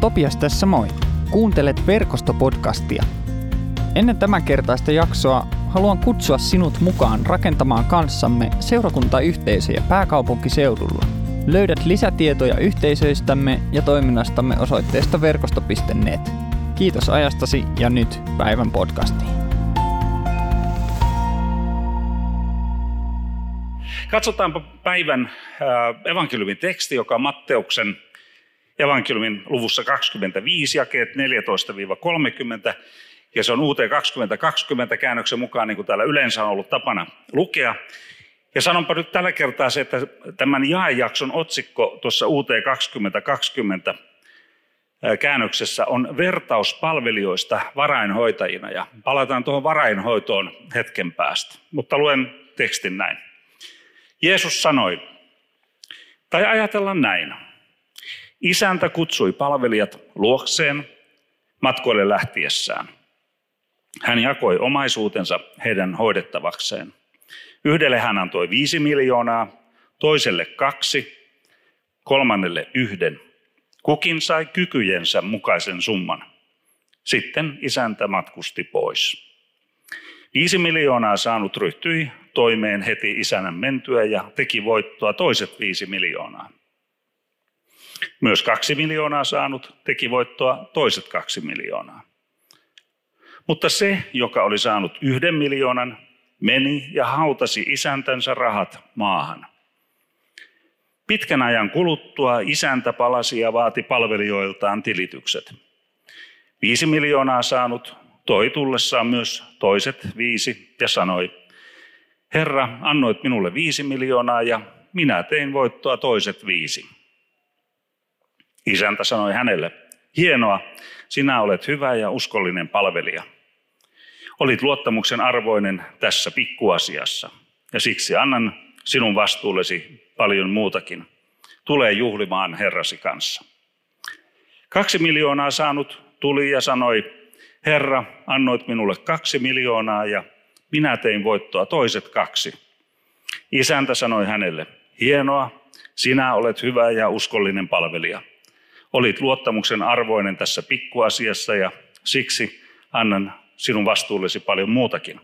Topias tässä moi. Kuuntelet verkostopodcastia. Ennen tämän kertaista jaksoa haluan kutsua sinut mukaan rakentamaan kanssamme seurakuntayhteisöjä pääkaupunkiseudulla. Löydät lisätietoja yhteisöistämme ja toiminnastamme osoitteesta verkosto.net. Kiitos ajastasi ja nyt päivän podcastiin. Katsotaanpa päivän evankeliumin teksti, joka on Matteuksen evankeliumin luvussa 25, jakeet 14-30, ja se on UT 2020 käännöksen mukaan, niin kuin täällä yleensä on ollut tapana lukea. Ja sanonpa nyt tällä kertaa se, että tämän jaejakson otsikko tuossa UT 2020 käännöksessä on vertaus palvelijoista varainhoitajina. Ja palataan tuohon varainhoitoon hetken päästä. Mutta luen tekstin näin. Jeesus sanoi, tai ajatellaan näin. Isäntä kutsui palvelijat luokseen matkoille lähtiessään. Hän jakoi omaisuutensa heidän hoidettavakseen. Yhdelle hän antoi viisi miljoonaa, toiselle kaksi, kolmannelle yhden. Kukin sai kykyjensä mukaisen summan. Sitten isäntä matkusti pois. Viisi miljoonaa saanut ryhtyi toimeen heti isännän mentyä ja teki voittoa toiset viisi miljoonaa. Myös kaksi miljoonaa saanut teki voittoa toiset kaksi miljoonaa. Mutta se, joka oli saanut yhden miljoonan, meni ja hautasi isäntänsä rahat maahan. Pitkän ajan kuluttua isäntä palasi ja vaati palvelijoiltaan tilitykset. Viisi miljoonaa saanut toi tullessaan myös toiset viisi ja sanoi, Herra, annoit minulle viisi miljoonaa ja minä tein voittoa toiset viisi. Isäntä sanoi hänelle, hienoa, sinä olet hyvä ja uskollinen palvelija. Olit luottamuksen arvoinen tässä pikkuasiassa ja siksi annan sinun vastuullesi paljon muutakin. Tule juhlimaan Herrasi kanssa. Kaksi miljoonaa saanut tuli ja sanoi, Herra, annoit minulle kaksi miljoonaa ja minä tein voittoa toiset kaksi. Isäntä sanoi hänelle, hienoa, sinä olet hyvä ja uskollinen palvelija. Olit luottamuksen arvoinen tässä pikkuasiassa ja siksi annan sinun vastuullesi paljon muutakin.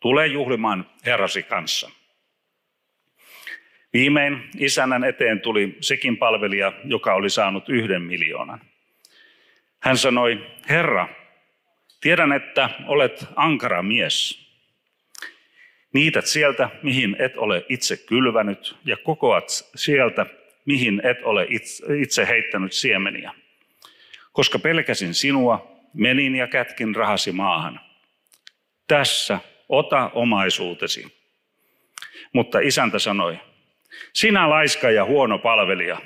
Tule juhlimaan Herrasi kanssa. Viimein isännän eteen tuli sekin palvelija, joka oli saanut yhden miljoonan. Hän sanoi, Herra, tiedän, että olet ankara mies. Niität sieltä, mihin et ole itse kylvänyt, ja kokoat sieltä, mihin et ole itse heittänyt siemeniä. Koska pelkäsin sinua, menin ja kätkin rahasi maahan. Tässä ota omaisuutesi. Mutta isäntä sanoi, sinä laiska ja huono palvelija.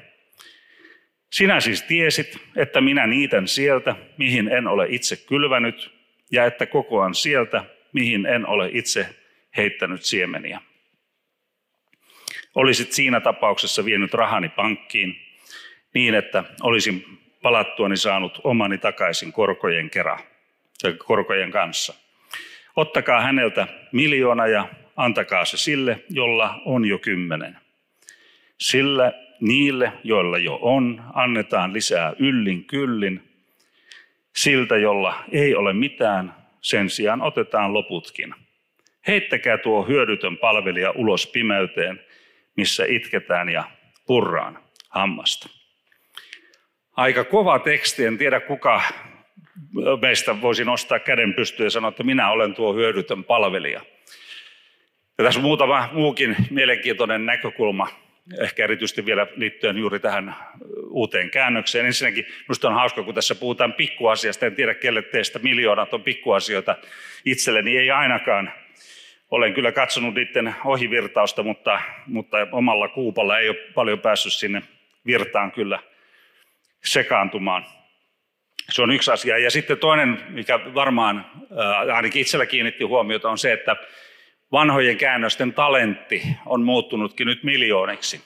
Sinä siis tiesit, että minä niitän sieltä, mihin en ole itse kylvänyt, ja että kokoan sieltä, mihin en ole itse heittänyt siemeniä. Olisit siinä tapauksessa vienyt rahani pankkiin niin, että olisin palattuani saanut omani takaisin korkojen kera, korkojen kanssa. Ottakaa häneltä miljoona ja antakaa se sille, jolla on jo kymmenen. Sillä niille, joilla jo on, annetaan lisää yllin kyllin. Siltä, jolla ei ole mitään, sen sijaan otetaan loputkin. Heittäkää tuo hyödytön palvelija ulos pimeyteen, missä itketään ja purraan hammasta. Aika kova teksti, en tiedä kuka meistä voisi nostaa käden pystyyn ja sanoa, että minä olen tuo hyödytön palvelija. Ja tässä muutama muukin mielenkiintoinen näkökulma, ehkä erityisesti vielä liittyen juuri tähän uuteen käännökseen. Ensinnäkin minusta on hauska, kun tässä puhutaan pikkuasiasta, en tiedä kelle teistä miljoonat on pikkuasioita itselleni, ei ainakaan olen kyllä katsonut niiden ohivirtausta, mutta, mutta omalla kuupalla ei ole paljon päässyt sinne virtaan kyllä sekaantumaan. Se on yksi asia. Ja sitten toinen, mikä varmaan ainakin itsellä kiinnitti huomiota, on se, että vanhojen käännösten talentti on muuttunutkin nyt miljooniksi.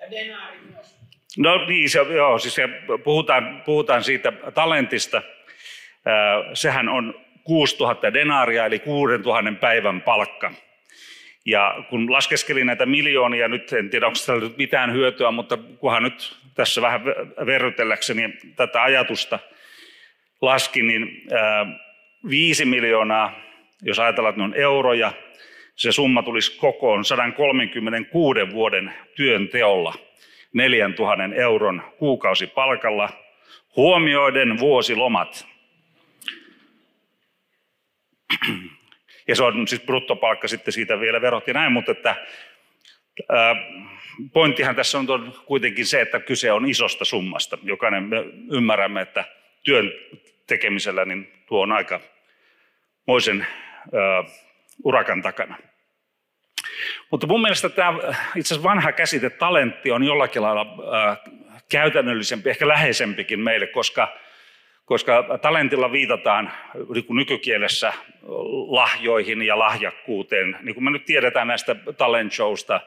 Ja denaari myös. No niin, se, joo, siis puhutaan, puhutaan siitä talentista. Sehän on 6000 denaaria eli 6000 päivän palkka. Ja kun laskeskelin näitä miljoonia, nyt en tiedä onko tällä nyt mitään hyötyä, mutta kunhan nyt tässä vähän verrytelläkseni tätä ajatusta laskin, niin viisi miljoonaa, jos ajatellaan, että ne on euroja, se summa tulisi kokoon 136 vuoden työn teolla 4000 euron kuukausipalkalla, huomioiden vuosilomat. Ja se on siis bruttopalkka sitten siitä vielä verot ja näin, mutta että, pointtihan tässä on kuitenkin se, että kyse on isosta summasta. Jokainen me ymmärrämme, että työn tekemisellä niin tuo on aika moisen urakan takana. Mutta mun mielestä tämä itse asiassa vanha käsite talentti on jollakin lailla käytännöllisempi, ehkä läheisempikin meille, koska, koska talentilla viitataan niin nykykielessä lahjoihin ja lahjakkuuteen. Niin kuin me nyt tiedetään näistä talent showsta,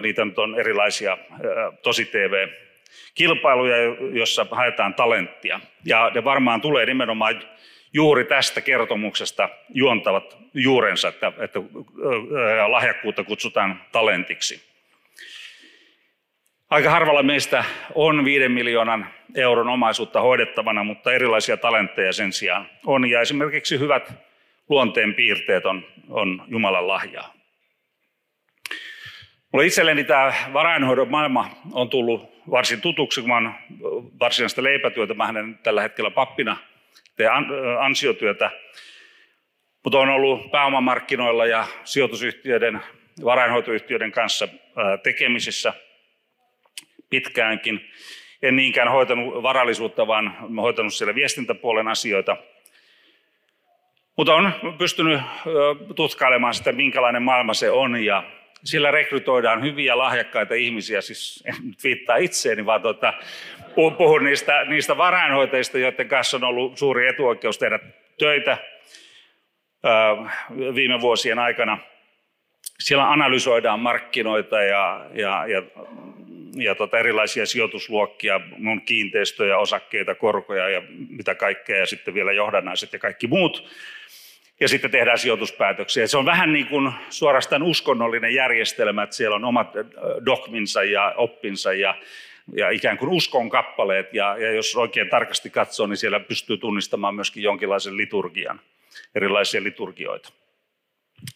niitä nyt on erilaisia tosi TV kilpailuja, jossa haetaan talenttia. Ja ne varmaan tulee nimenomaan juuri tästä kertomuksesta juontavat juurensa, että, että lahjakkuutta kutsutaan talentiksi. Aika harvalla meistä on viiden miljoonan euron omaisuutta hoidettavana, mutta erilaisia talentteja sen sijaan on. Ja esimerkiksi hyvät luonteen piirteet on, on Jumalan lahjaa. Mulle itselleni tämä varainhoidon maailma on tullut varsin tutuksi, kun olen varsinaista leipätyötä. Mä hänen tällä hetkellä pappina teen ansiotyötä, mutta on ollut pääomamarkkinoilla ja sijoitusyhtiöiden, varainhoitoyhtiöiden kanssa tekemisissä pitkäänkin. En niinkään hoitanut varallisuutta, vaan hoitanut siellä viestintäpuolen asioita. Mutta on pystynyt tutkailemaan sitä, minkälainen maailma se on ja sillä rekrytoidaan hyviä lahjakkaita ihmisiä, siis en nyt viittaa itseeni, vaan tuota, puhun niistä, niistä varainhoitajista, joiden kanssa on ollut suuri etuoikeus tehdä töitä viime vuosien aikana. Siellä analysoidaan markkinoita ja, ja, ja, ja tota erilaisia sijoitusluokkia, on kiinteistöjä, osakkeita, korkoja ja mitä kaikkea, ja sitten vielä johdannaiset ja kaikki muut ja sitten tehdään sijoituspäätöksiä. Se on vähän niin kuin suorastaan uskonnollinen järjestelmä, että siellä on omat dogminsa ja oppinsa ja, ja ikään kuin uskon kappaleet. Ja, ja jos oikein tarkasti katsoo, niin siellä pystyy tunnistamaan myöskin jonkinlaisen liturgian, erilaisia liturgioita.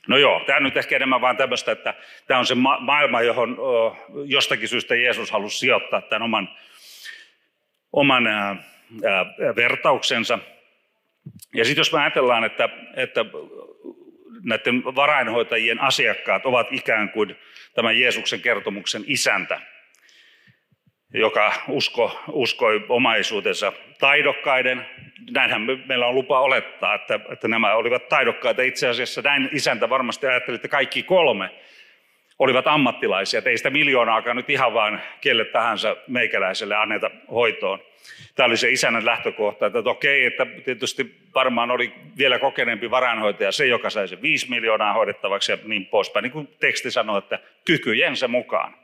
No joo, tämä nyt ehkä enemmän vaan tämmöistä, että tämä on se ma- maailma, johon o, jostakin syystä Jeesus halusi sijoittaa tämän oman, oman ää, ää, vertauksensa – ja sitten jos me ajatellaan, että, että näiden varainhoitajien asiakkaat ovat ikään kuin tämän Jeesuksen kertomuksen isäntä, joka usko, uskoi omaisuutensa taidokkaiden. Näinhän me, meillä on lupa olettaa, että, että nämä olivat taidokkaita. Itse asiassa näin isäntä varmasti ajatteli, että kaikki kolme olivat ammattilaisia. Että ei sitä miljoonaakaan nyt ihan vaan kelle tahansa meikäläiselle anneta hoitoon. Tämä oli se isännän lähtökohta, että okei, että tietysti varmaan oli vielä kokeneempi varainhoitaja se, joka sai se 5 miljoonaa hoidettavaksi ja niin poispäin. Niin kuin teksti sanoo, että kykyjensä mukaan.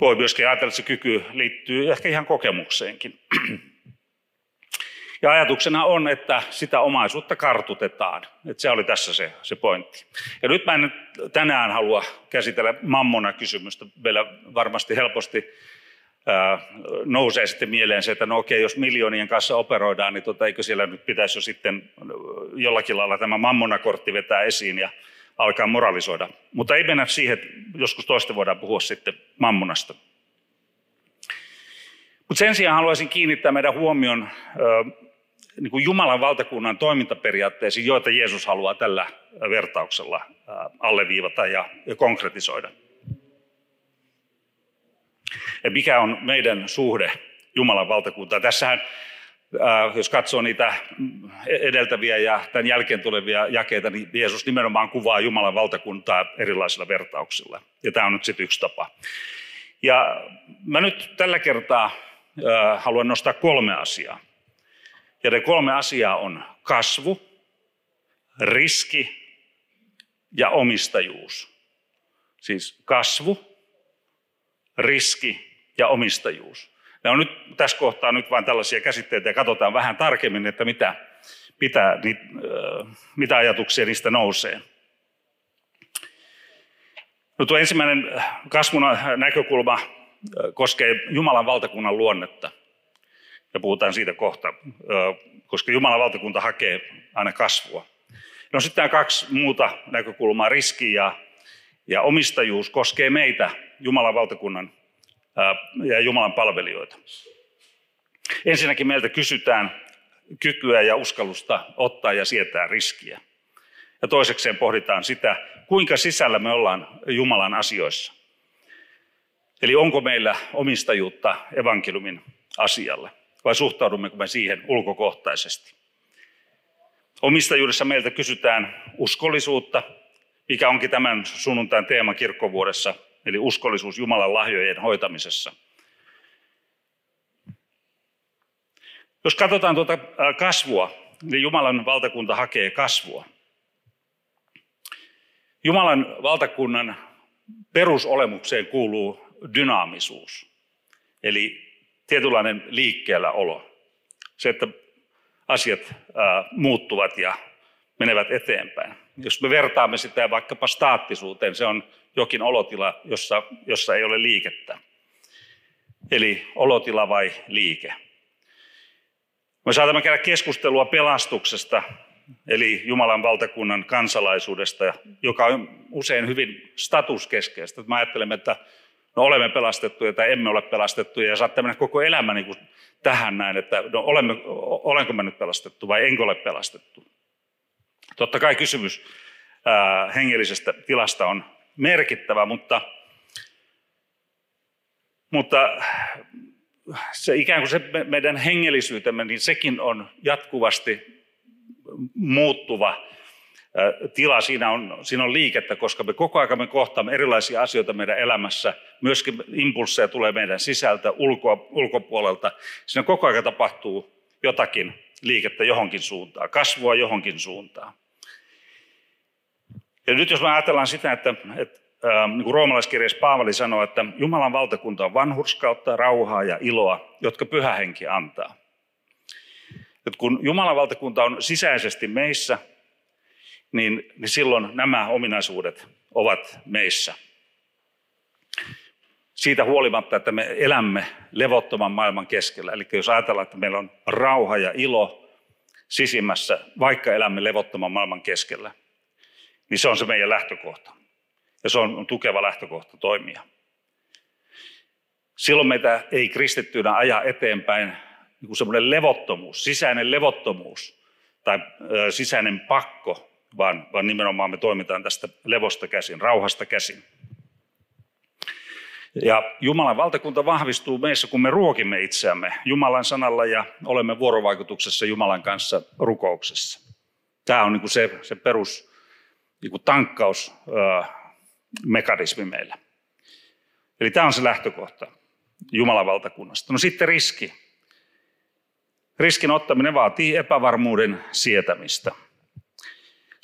Voi myöskin ajatella, että se kyky liittyy ehkä ihan kokemukseenkin. Ja ajatuksena on, että sitä omaisuutta kartutetaan. Että se oli tässä se, se pointti. Ja nyt mä en tänään halua käsitellä mammona kysymystä. Meillä varmasti helposti nousee sitten mieleen se, että no okei, jos miljoonien kanssa operoidaan, niin tota, eikö siellä nyt pitäisi jo sitten jollakin lailla tämä mammonakortti vetää esiin ja alkaa moralisoida. Mutta ei mennä siihen, että joskus toista voidaan puhua sitten mammonasta. Mutta sen sijaan haluaisin kiinnittää meidän huomion niin kuin Jumalan valtakunnan toimintaperiaatteisiin, joita Jeesus haluaa tällä vertauksella alleviivata ja konkretisoida. Ja mikä on meidän suhde Jumalan valtakuntaan? Tässähän, jos katsoo niitä edeltäviä ja tämän jälkeen tulevia jakeita, niin Jeesus nimenomaan kuvaa Jumalan valtakuntaa erilaisilla vertauksilla. Ja tämä on nyt sitten yksi tapa. Ja mä nyt tällä kertaa haluan nostaa kolme asiaa. Ja ne kolme asiaa on kasvu, riski ja omistajuus. Siis kasvu, riski ja omistajuus. Ne on nyt tässä kohtaa nyt vain tällaisia käsitteitä ja katsotaan vähän tarkemmin, että mitä, mitä, mitä ajatuksia niistä nousee. No tuo ensimmäinen kasvun näkökulma koskee Jumalan valtakunnan luonnetta. Ja puhutaan siitä kohta, koska Jumalan valtakunta hakee aina kasvua. No sitten nämä kaksi muuta näkökulmaa, riski ja, ja omistajuus, koskee meitä, Jumalan valtakunnan ja Jumalan palvelijoita. Ensinnäkin meiltä kysytään kykyä ja uskallusta ottaa ja sietää riskiä. Ja toisekseen pohditaan sitä, kuinka sisällä me ollaan Jumalan asioissa. Eli onko meillä omistajuutta evankeliumin asialle vai suhtaudummeko me siihen ulkokohtaisesti. Omistajuudessa meiltä kysytään uskollisuutta, mikä onkin tämän sunnuntain teema kirkkovuodessa, eli uskollisuus Jumalan lahjojen hoitamisessa. Jos katsotaan tuota kasvua, niin Jumalan valtakunta hakee kasvua. Jumalan valtakunnan perusolemukseen kuuluu dynaamisuus, eli tietynlainen liikkeellä olo. Se, että asiat muuttuvat ja menevät eteenpäin. Jos me vertaamme sitä vaikkapa staattisuuteen, se on jokin olotila, jossa, jossa ei ole liikettä. Eli olotila vai liike. Me saatamme käydä keskustelua pelastuksesta, eli Jumalan valtakunnan kansalaisuudesta, joka on usein hyvin statuskeskeistä. Me ajattelemme, että no olemme pelastettuja tai emme ole pelastettuja ja saattaa mennä koko elämä niin kuin tähän näin, että no olemme, olenko mä nyt pelastettu vai enkö ole pelastettu. Totta kai kysymys ää, hengellisestä tilasta on merkittävä, mutta, mutta se ikään kuin se meidän hengellisyytemme, niin sekin on jatkuvasti muuttuva tila, siinä on, siinä on liikettä, koska me koko ajan me kohtaamme erilaisia asioita meidän elämässä. Myöskin impulsseja tulee meidän sisältä, ulko, ulkopuolelta. Siinä koko ajan tapahtuu jotakin liikettä johonkin suuntaan, kasvua johonkin suuntaan. Ja nyt jos me ajatellaan sitä, että, että niin kuin roomalaiskirjassa Paavali sanoo, että Jumalan valtakunta on vanhurskautta, rauhaa ja iloa, jotka pyhä henki antaa. Että kun Jumalan valtakunta on sisäisesti meissä, niin, niin silloin nämä ominaisuudet ovat meissä. Siitä huolimatta, että me elämme levottoman maailman keskellä. Eli jos ajatellaan, että meillä on rauha ja ilo sisimmässä, vaikka elämme levottoman maailman keskellä, niin se on se meidän lähtökohta. Ja se on tukeva lähtökohta toimia. Silloin meitä ei kristittyinä aja eteenpäin niin kuin semmoinen levottomuus, sisäinen levottomuus tai ö, sisäinen pakko, vaan, vaan nimenomaan me toimitaan tästä levosta käsin, rauhasta käsin. Ja Jumalan valtakunta vahvistuu meissä, kun me ruokimme itseämme Jumalan sanalla ja olemme vuorovaikutuksessa Jumalan kanssa rukouksessa. Tämä on niin kuin se, se perus niin tankkausmekanismi meillä. Eli tämä on se lähtökohta Jumalan valtakunnasta. No sitten riski. Riskin ottaminen vaatii epävarmuuden sietämistä –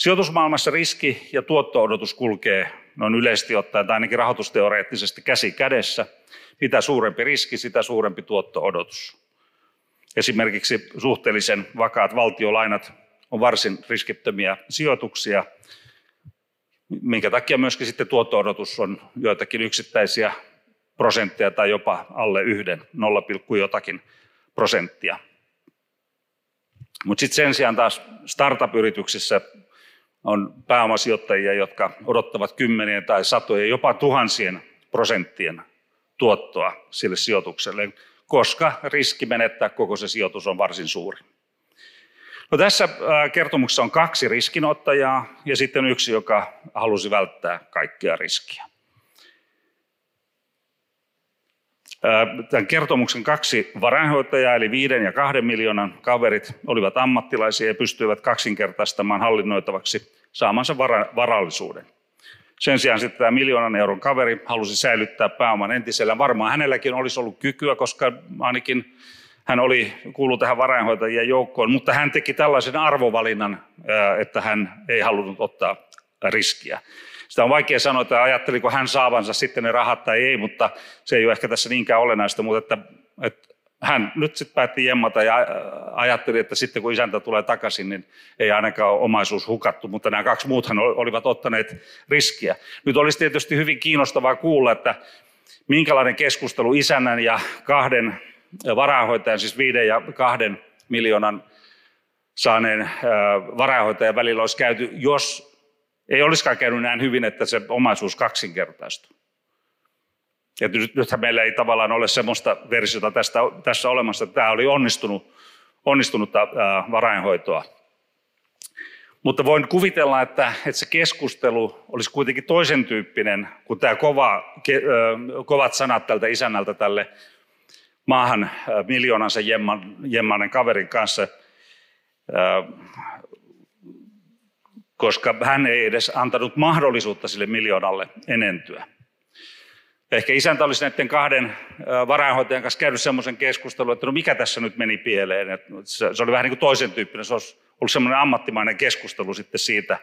Sijoitusmaailmassa riski ja tuotto-odotus kulkee noin yleisesti ottaen, tai ainakin rahoitusteoreettisesti käsi kädessä. Mitä suurempi riski, sitä suurempi tuotto-odotus. Esimerkiksi suhteellisen vakaat valtiolainat on varsin riskittömiä sijoituksia, minkä takia myöskin sitten tuotto-odotus on joitakin yksittäisiä prosentteja tai jopa alle yhden, 0, jotakin prosenttia. Mutta sitten sen sijaan taas startup-yrityksissä on pääomasijoittajia, jotka odottavat kymmenien tai satojen, jopa tuhansien prosenttien tuottoa sille sijoitukselle, koska riski menettää koko se sijoitus on varsin suuri. No tässä kertomuksessa on kaksi riskinottajaa ja sitten yksi, joka halusi välttää kaikkia riskiä. Tämän kertomuksen kaksi varainhoitajaa, eli viiden ja kahden miljoonan kaverit, olivat ammattilaisia ja pystyivät kaksinkertaistamaan hallinnoitavaksi saamansa varallisuuden. Sen sijaan sitten tämä miljoonan euron kaveri halusi säilyttää pääoman entisellä. Varmaan hänelläkin olisi ollut kykyä, koska ainakin hän oli kuulu tähän varainhoitajien joukkoon, mutta hän teki tällaisen arvovalinnan, että hän ei halunnut ottaa riskiä. Sitä on vaikea sanoa, että ajatteliko hän saavansa sitten ne rahat tai ei, mutta se ei ole ehkä tässä niinkään olennaista, mutta että, että hän nyt sitten päätti jemmata ja ajatteli, että sitten kun isäntä tulee takaisin, niin ei ainakaan ole omaisuus hukattu, mutta nämä kaksi muuthan olivat ottaneet riskiä. Nyt olisi tietysti hyvin kiinnostavaa kuulla, että minkälainen keskustelu isännän ja kahden varainhoitajan, siis viiden ja kahden miljoonan saaneen varainhoitajan välillä olisi käyty, jos ei olisikaan käynyt näin hyvin, että se omaisuus kaksinkertaistuu. Ja nythän meillä ei tavallaan ole sellaista versiota tästä, tässä olemassa, että tämä oli onnistunut, onnistunutta varainhoitoa. Mutta voin kuvitella, että, että se keskustelu olisi kuitenkin toisen tyyppinen kuin tämä kova, ke, kovat sanat tältä isännältä tälle maahan miljoonansa jemman, jemmanen kaverin kanssa, koska hän ei edes antanut mahdollisuutta sille miljoonalle enentyä. Ehkä isäntä olisi näiden kahden varainhoitajan kanssa käynyt semmoisen keskustelun, että no mikä tässä nyt meni pieleen. Se oli vähän niin kuin toisen tyyppinen, se olisi ollut semmoinen ammattimainen keskustelu sitten siitä.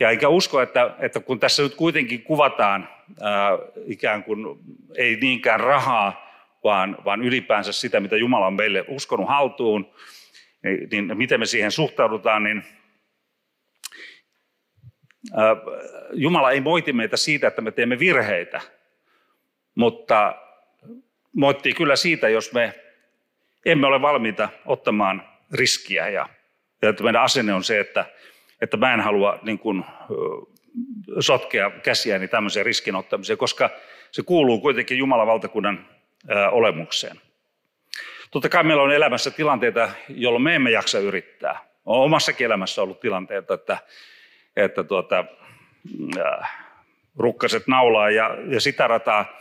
Ja enkä usko, että, että kun tässä nyt kuitenkin kuvataan ää, ikään kuin ei niinkään rahaa, vaan, vaan ylipäänsä sitä, mitä Jumala on meille uskonut haltuun, niin, niin miten me siihen suhtaudutaan, niin Jumala ei moiti meitä siitä, että me teemme virheitä – mutta moittii kyllä siitä, jos me emme ole valmiita ottamaan riskiä. Ja, ja että meidän asenne on se, että, että mä en halua niin kuin, sotkea käsiäni tämmöiseen riskinottamiseen, koska se kuuluu kuitenkin Jumalan valtakunnan olemukseen. Totta kai meillä on elämässä tilanteita, jolloin me emme jaksa yrittää. On omassakin elämässä ollut tilanteita, että, että tuota, ää, rukkaset naulaa ja, ja sitä rataa.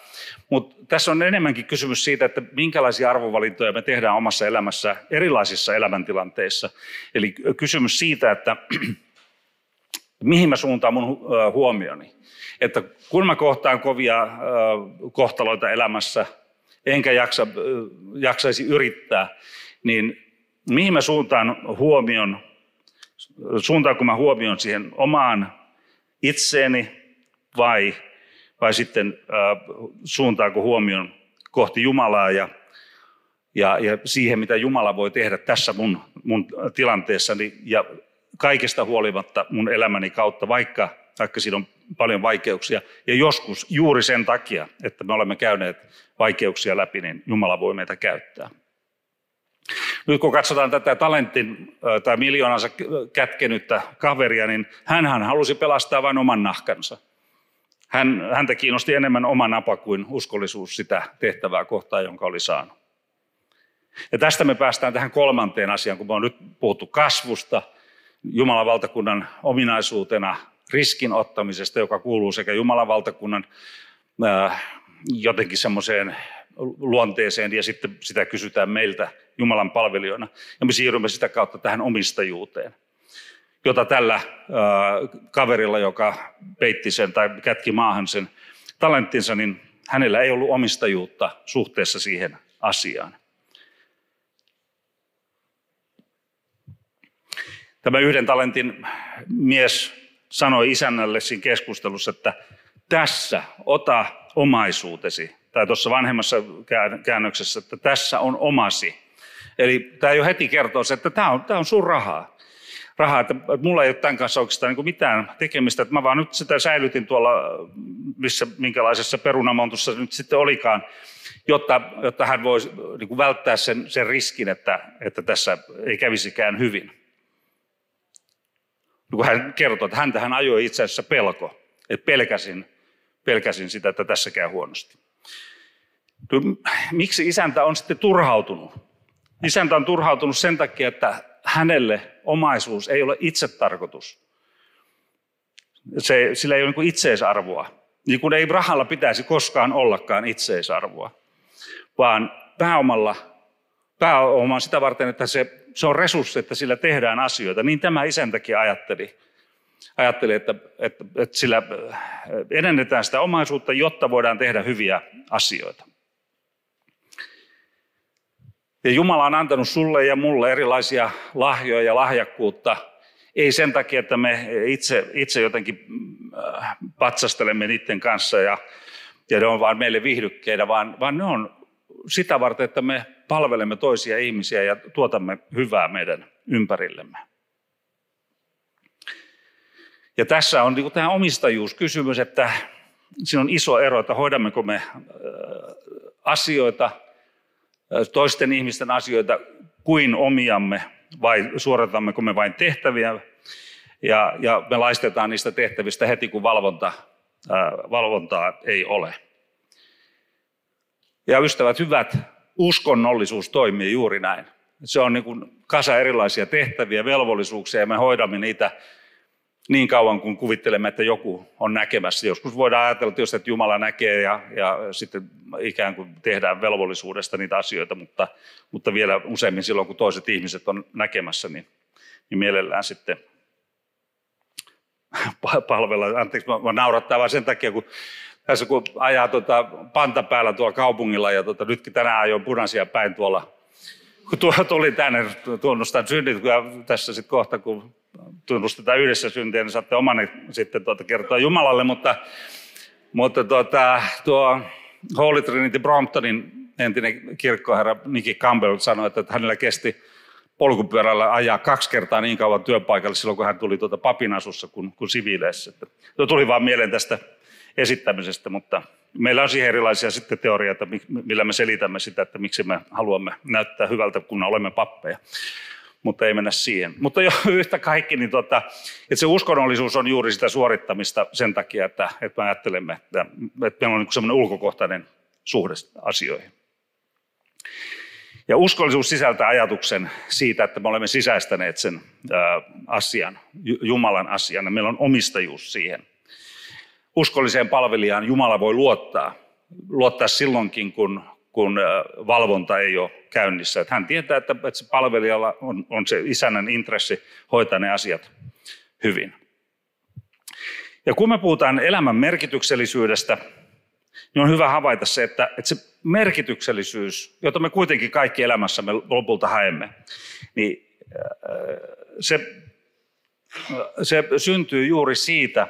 Mutta tässä on enemmänkin kysymys siitä, että minkälaisia arvovalintoja me tehdään omassa elämässä erilaisissa elämäntilanteissa. Eli kysymys siitä, että mihin mä suuntaan mun huomioni. Että kun mä kohtaan kovia kohtaloita elämässä, enkä jaksa, jaksaisi yrittää, niin mihin mä suuntaan huomion, suuntaanko mä huomion siihen omaan itseeni, vai, vai sitten äh, suuntaako huomion kohti Jumalaa ja, ja, ja siihen, mitä Jumala voi tehdä tässä mun, mun tilanteessani ja kaikesta huolimatta mun elämäni kautta, vaikka, vaikka siinä on paljon vaikeuksia. Ja joskus juuri sen takia, että me olemme käyneet vaikeuksia läpi, niin Jumala voi meitä käyttää. Nyt kun katsotaan tätä talentin tai miljoonansa kätkenyttä kaveria, niin hän halusi pelastaa vain oman nahkansa. Hän, häntä kiinnosti enemmän oma napa kuin uskollisuus sitä tehtävää kohtaa, jonka oli saanut. Ja tästä me päästään tähän kolmanteen asiaan, kun me on nyt puhuttu kasvusta, Jumalan valtakunnan ominaisuutena riskin ottamisesta, joka kuuluu sekä Jumalan valtakunnan äh, jotenkin semmoiseen luonteeseen ja sitten sitä kysytään meiltä Jumalan palvelijoina. Ja me siirrymme sitä kautta tähän omistajuuteen jota tällä kaverilla, joka peitti sen tai kätki maahan sen talenttinsa, niin hänellä ei ollut omistajuutta suhteessa siihen asiaan. Tämä yhden talentin mies sanoi isännälle siinä keskustelussa, että tässä ota omaisuutesi. Tai tuossa vanhemmassa käännöksessä, että tässä on omasi. Eli tämä jo heti kertoo että tämä on, tämä on sun rahaa rahaa, että mulla ei ole tämän kanssa oikeastaan niin mitään tekemistä, että mä vaan nyt sitä säilytin tuolla, missä, minkälaisessa perunamontussa se nyt sitten olikaan, jotta, jotta hän voisi niin välttää sen, sen riskin, että, että tässä ei kävisikään hyvin. Kun hän kertoi, että häntä hän ajoi itse asiassa pelko, että pelkäsin, pelkäsin sitä, että tässä käy huonosti. No, miksi isäntä on sitten turhautunut? Isäntä on turhautunut sen takia, että hänelle omaisuus ei ole itsetarkoitus. Se, sillä ei ole niin itseisarvoa. Niin kuin ei rahalla pitäisi koskaan ollakaan itseisarvoa, vaan pääomalla, pääoma on sitä varten, että se, se on resurssi, että sillä tehdään asioita. Niin tämä isäntäkin ajatteli, ajatteli että, että, että sillä edennetään sitä omaisuutta, jotta voidaan tehdä hyviä asioita. Ja Jumala on antanut sulle ja mulle erilaisia lahjoja ja lahjakkuutta. Ei sen takia, että me itse, itse jotenkin äh, patsastelemme niiden kanssa ja, ja ne on vaan meille viihdykkeinä, vaan, vaan ne on sitä varten, että me palvelemme toisia ihmisiä ja tuotamme hyvää meidän ympärillemme. Ja tässä on niin tämä omistajuuskysymys, että siinä on iso ero, että hoidammeko me asioita, toisten ihmisten asioita kuin omiamme vai suoritammeko me vain tehtäviä ja, ja me laistetaan niistä tehtävistä heti, kun valvonta, ää, valvontaa ei ole. Ja ystävät hyvät, uskonnollisuus toimii juuri näin. Se on niin kuin kasa erilaisia tehtäviä, velvollisuuksia ja me hoidamme niitä niin kauan kun kuvittelemme, että joku on näkemässä. Joskus voidaan ajatella tietysti, että Jumala näkee ja, ja sitten ikään kuin tehdään velvollisuudesta niitä asioita, mutta, mutta vielä useimmin silloin, kun toiset ihmiset on näkemässä, niin, niin mielellään sitten palvella. Anteeksi, mä, mä naurattaa vaan sen takia, kun tässä kun ajaa tuota panta päällä tuolla kaupungilla ja tuota, nytkin tänään ajoin punaisia päin tuolla, kun tuo tuli tänne tunnustan synnit, kun tässä sitten kohta, kun tunnustetaan yhdessä syntiä, niin saatte omani sitten tuota kertoa Jumalalle, mutta, mutta tuota, tuo Holy Trinity Bromptonin entinen kirkkoherra Nicky Campbell sanoi, että hänellä kesti polkupyörällä ajaa kaksi kertaa niin kauan työpaikalle silloin, kun hän tuli tuota papinasussa kuin, kuin siviileissä. Tuo tuli vaan mieleen tästä esittämisestä, mutta meillä on siihen erilaisia sitten teorioita, millä me selitämme sitä, että miksi me haluamme näyttää hyvältä, kun olemme pappeja. Mutta ei mennä siihen. Mutta jo yhtä kaikki, niin tota, että se uskonnollisuus on juuri sitä suorittamista sen takia, että, että me ajattelemme, että, että meillä on niin semmoinen ulkokohtainen suhde asioihin. Ja uskollisuus sisältää ajatuksen siitä, että me olemme sisäistäneet sen asian, Jumalan asian, ja meillä on omistajuus siihen. Uskolliseen palvelijaan Jumala voi luottaa, luottaa silloinkin, kun, kun valvonta ei ole käynnissä. Että hän tietää, että, että se palvelijalla on, on se isännän intressi hoitaa ne asiat hyvin. Ja kun me puhutaan elämän merkityksellisyydestä, niin on hyvä havaita se, että, että se merkityksellisyys, jota me kuitenkin kaikki elämässämme lopulta haemme, niin se, se syntyy juuri siitä,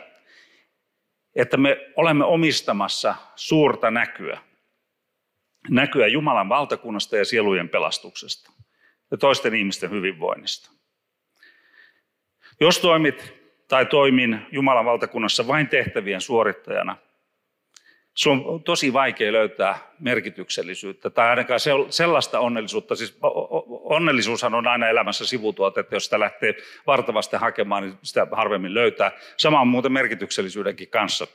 että me olemme omistamassa suurta näkyä. Näkyä Jumalan valtakunnasta ja sielujen pelastuksesta ja toisten ihmisten hyvinvoinnista. Jos toimit tai toimin Jumalan valtakunnassa vain tehtävien suorittajana, sun on tosi vaikea löytää merkityksellisyyttä tai ainakaan sellaista onnellisuutta. Siis onnellisuushan on aina elämässä sivutuote, että jos sitä lähtee vartavasti hakemaan, niin sitä harvemmin löytää. Sama on muuten merkityksellisyydenkin kanssa.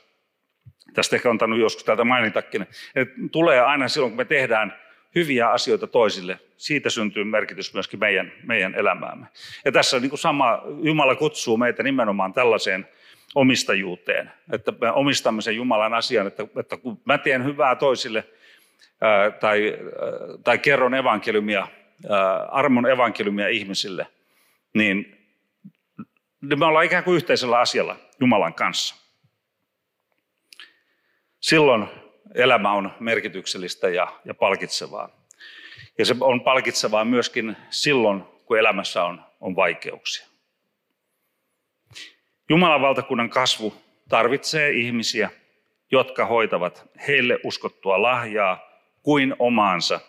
Tästä ehkä on tannut joskus täältä mainitakin, että tulee aina silloin, kun me tehdään hyviä asioita toisille, siitä syntyy merkitys myöskin meidän, meidän elämäämme. Ja tässä niin kuin sama, Jumala kutsuu meitä nimenomaan tällaiseen omistajuuteen, että me omistamme sen Jumalan asian, että, että kun mä teen hyvää toisille ää, tai, ää, tai kerron evankeliumia, ää, armon evankeliumia ihmisille, niin, me ollaan ikään kuin yhteisellä asialla Jumalan kanssa. Silloin elämä on merkityksellistä ja, ja palkitsevaa. Ja se on palkitsevaa myöskin silloin, kun elämässä on, on vaikeuksia. Jumalan valtakunnan kasvu tarvitsee ihmisiä, jotka hoitavat heille uskottua lahjaa kuin omaansa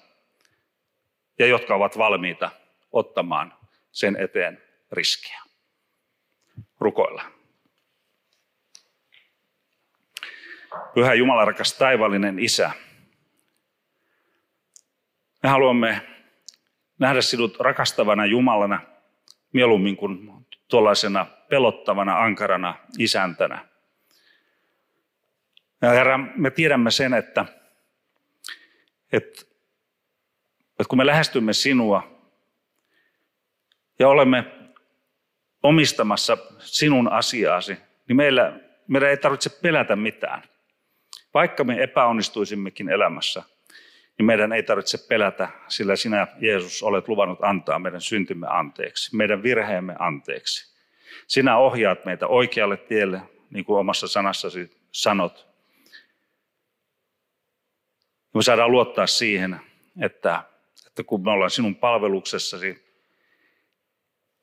ja jotka ovat valmiita ottamaan sen eteen riskiä. Rukoillaan. Pyhä Jumala, rakas taivallinen Isä, me haluamme nähdä sinut rakastavana Jumalana mieluummin kuin tuollaisena pelottavana, ankarana isäntänä. Ja Herra, me tiedämme sen, että, että, että kun me lähestymme sinua ja olemme omistamassa sinun asiaasi, niin meillä, meidän ei tarvitse pelätä mitään. Vaikka me epäonnistuisimmekin elämässä, niin meidän ei tarvitse pelätä, sillä sinä Jeesus olet luvannut antaa meidän syntimme anteeksi, meidän virheemme anteeksi. Sinä ohjaat meitä oikealle tielle, niin kuin omassa sanassasi sanot. Me saadaan luottaa siihen, että, että kun me ollaan sinun palveluksessasi,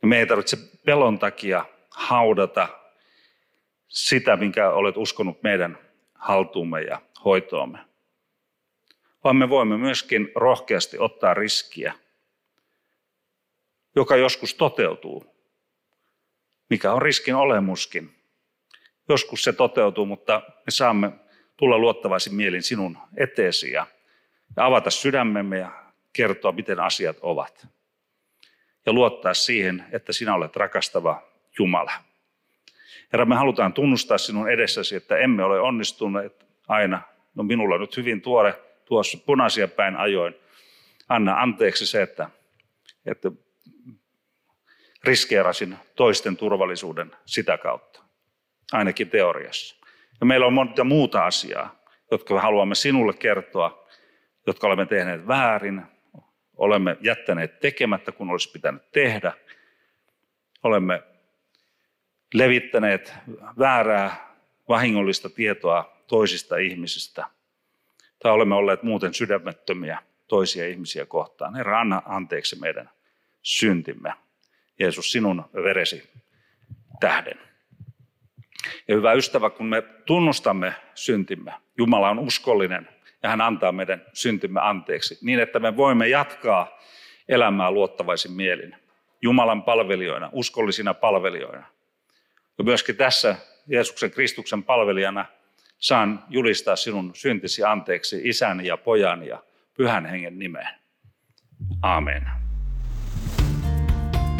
niin me ei tarvitse pelon takia haudata sitä, minkä olet uskonut meidän haltuumme ja hoitoomme. vaan me voimme myöskin rohkeasti ottaa riskiä, joka joskus toteutuu, mikä on riskin olemuskin. Joskus se toteutuu, mutta me saamme tulla luottavaisin mielin sinun eteesi ja avata sydämemme ja kertoa, miten asiat ovat. Ja luottaa siihen, että sinä olet rakastava Jumala. Herra, me halutaan tunnustaa sinun edessäsi, että emme ole onnistuneet aina. No minulla on nyt hyvin tuore tuossa punaisia päin ajoin. Anna anteeksi se, että, että riskeerasin toisten turvallisuuden sitä kautta, ainakin teoriassa. Ja meillä on monta muuta asiaa, jotka me haluamme sinulle kertoa, jotka olemme tehneet väärin, olemme jättäneet tekemättä, kun olisi pitänyt tehdä. Olemme levittäneet väärää, vahingollista tietoa toisista ihmisistä. Tai olemme olleet muuten sydämettömiä toisia ihmisiä kohtaan. Herra, anna anteeksi meidän syntimme. Jeesus, sinun veresi tähden. Ja hyvä ystävä, kun me tunnustamme syntimme, Jumala on uskollinen ja hän antaa meidän syntimme anteeksi, niin että me voimme jatkaa elämää luottavaisin mielin. Jumalan palvelijoina, uskollisina palvelijoina. Ja myöskin tässä Jeesuksen Kristuksen palvelijana saan julistaa sinun syntisi anteeksi isän ja pojan ja pyhän hengen nimeen. Amen.